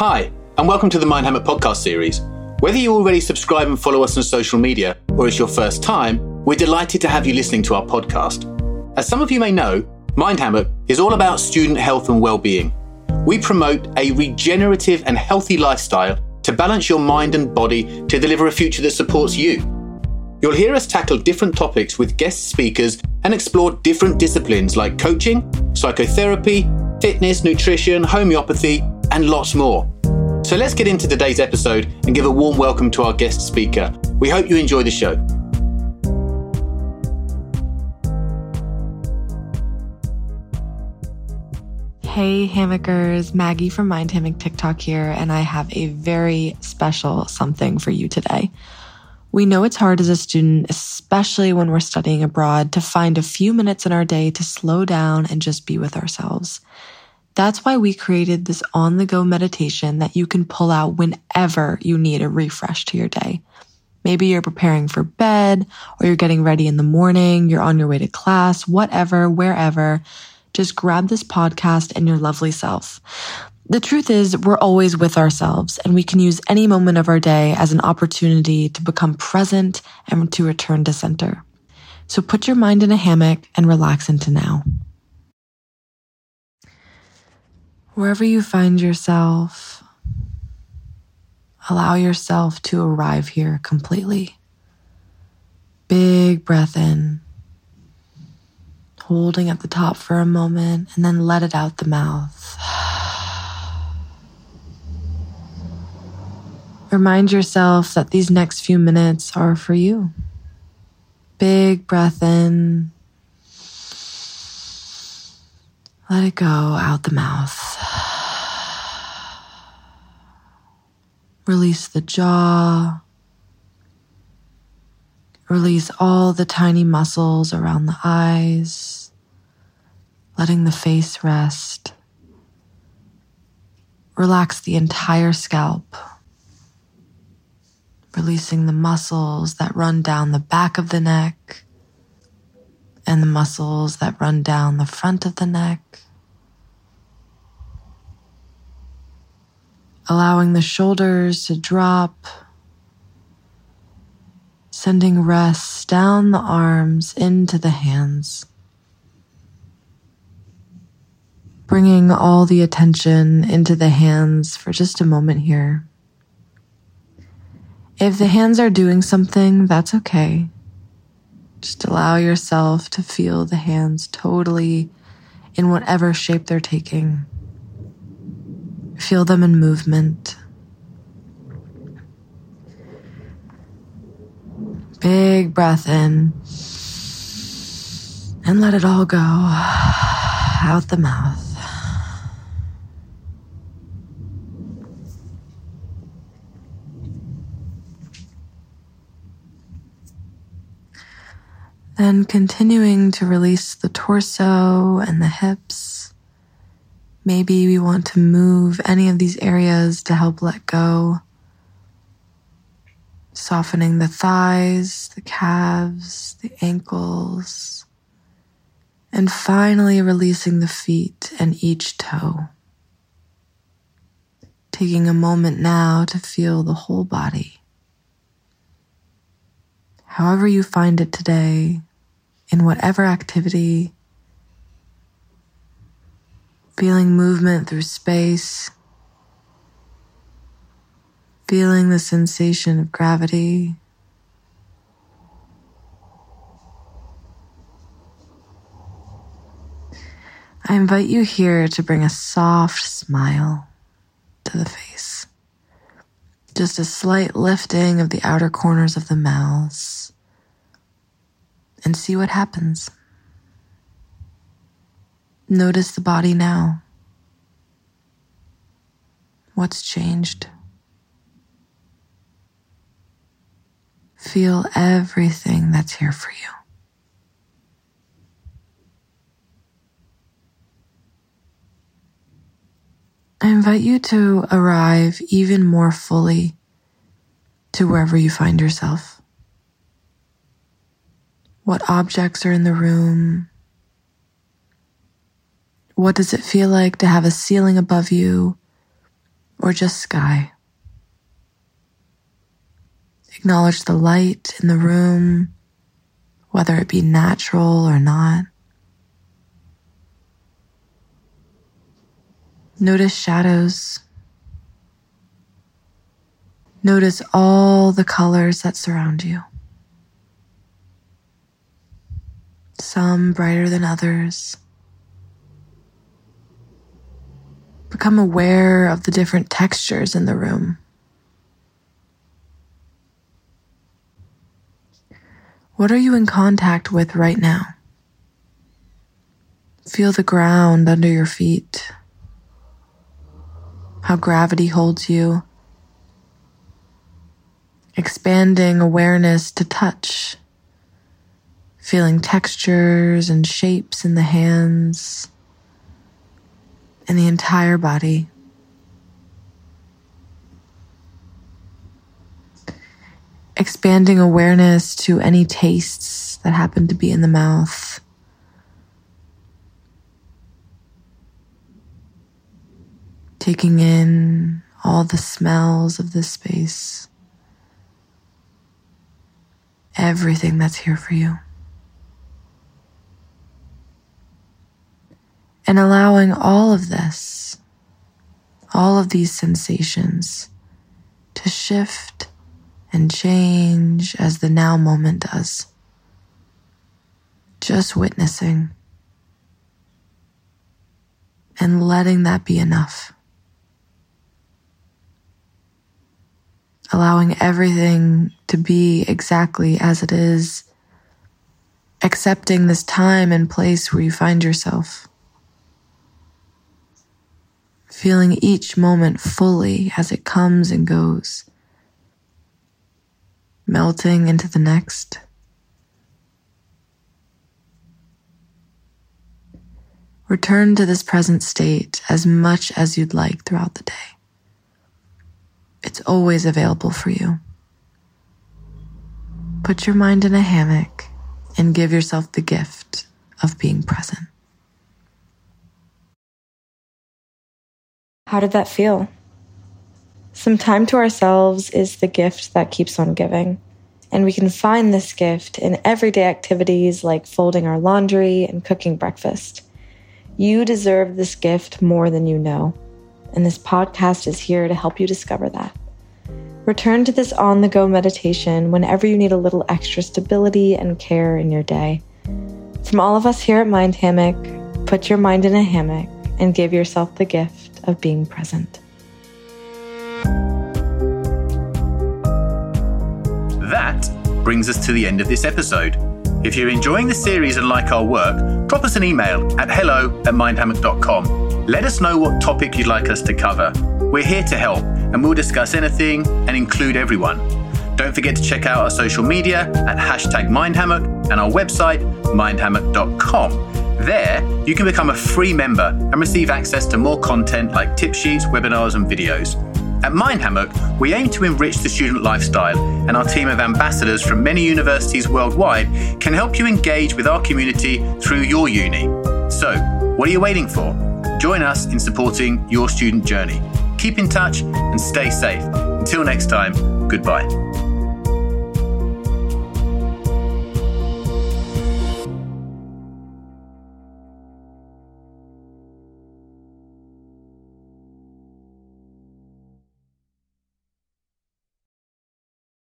Hi, and welcome to the Mind Hammock podcast series. Whether you already subscribe and follow us on social media or it's your first time, we're delighted to have you listening to our podcast. As some of you may know, Mind Hammock is all about student health and well-being. We promote a regenerative and healthy lifestyle to balance your mind and body to deliver a future that supports you. You'll hear us tackle different topics with guest speakers and explore different disciplines like coaching, psychotherapy, fitness, nutrition, homeopathy, and lots more. So let's get into today's episode and give a warm welcome to our guest speaker. We hope you enjoy the show. Hey hammockers, Maggie from Mind Hammock TikTok here, and I have a very special something for you today. We know it's hard as a student, especially when we're studying abroad, to find a few minutes in our day to slow down and just be with ourselves. That's why we created this on the go meditation that you can pull out whenever you need a refresh to your day. Maybe you're preparing for bed or you're getting ready in the morning, you're on your way to class, whatever, wherever. Just grab this podcast and your lovely self. The truth is, we're always with ourselves, and we can use any moment of our day as an opportunity to become present and to return to center. So put your mind in a hammock and relax into now. Wherever you find yourself, allow yourself to arrive here completely. Big breath in, holding at the top for a moment, and then let it out the mouth. Remind yourself that these next few minutes are for you. Big breath in. Let it go out the mouth. Release the jaw. Release all the tiny muscles around the eyes, letting the face rest. Relax the entire scalp releasing the muscles that run down the back of the neck and the muscles that run down the front of the neck. Allowing the shoulders to drop, sending rest down the arms into the hands. Bringing all the attention into the hands for just a moment here. If the hands are doing something, that's okay. Just allow yourself to feel the hands totally in whatever shape they're taking. Feel them in movement. Big breath in and let it all go out the mouth. Then continuing to release the torso and the hips. Maybe we want to move any of these areas to help let go. Softening the thighs, the calves, the ankles. And finally releasing the feet and each toe. Taking a moment now to feel the whole body. However you find it today, in whatever activity, feeling movement through space, feeling the sensation of gravity. I invite you here to bring a soft smile to the face. Just a slight lifting of the outer corners of the mouths and see what happens. Notice the body now. What's changed? Feel everything that's here for you. I invite you to arrive even more fully to wherever you find yourself. What objects are in the room? What does it feel like to have a ceiling above you or just sky. Acknowledge the light in the room, whether it be natural or not. Notice shadows. Notice all the colors that surround you. Some brighter than others. Become aware of the different textures in the room. What are you in contact with right now? Feel the ground under your feet, how gravity holds you, expanding awareness to touch, feeling textures and shapes in the hands and the entire body. Expanding awareness to any tastes that happen to be in the mouth. Taking in all the smells of this space. Everything that's here for you. And allowing all of this, all of these sensations to shift and change as the now moment does. Just witnessing and letting that be enough. Allowing everything to be exactly as it is, accepting this time and place where you find yourself feeling each moment fully as it comes and goes, melting into the next. Return to this present state as much as you'd like throughout the day. It's always available for you. Put your mind in a hammock and give yourself the gift of being present. How did that feel? Some time to ourselves is the gift that keeps on giving. And we can find this gift in everyday activities like folding our laundry and cooking breakfast. You deserve this gift more than you know. And this podcast is here to help you discover that. Return to this on the go meditation whenever you need a little extra stability and care in your day. From all of us here at Mind Hammock, put your mind in a hammock and give yourself the of being present. That brings us to the end of this episode. If you're enjoying the series and like our work, drop us an email at hello at mindhammock.com. Let us know what topic you'd like us to cover. We're here to help and we'll discuss anything and include everyone. Don't forget to check out our social media at hashtag mindhammock and our website, mindhammock.com there, you can become a free member and receive access to more content like tip sheets, webinars, and videos. At Mind Hammock, we aim to enrich the student lifestyle, and our team of ambassadors from many universities worldwide can help you engage with our community through your uni. So, what are you waiting for? Join us in supporting your student journey. Keep in touch and stay safe. Until next time, goodbye.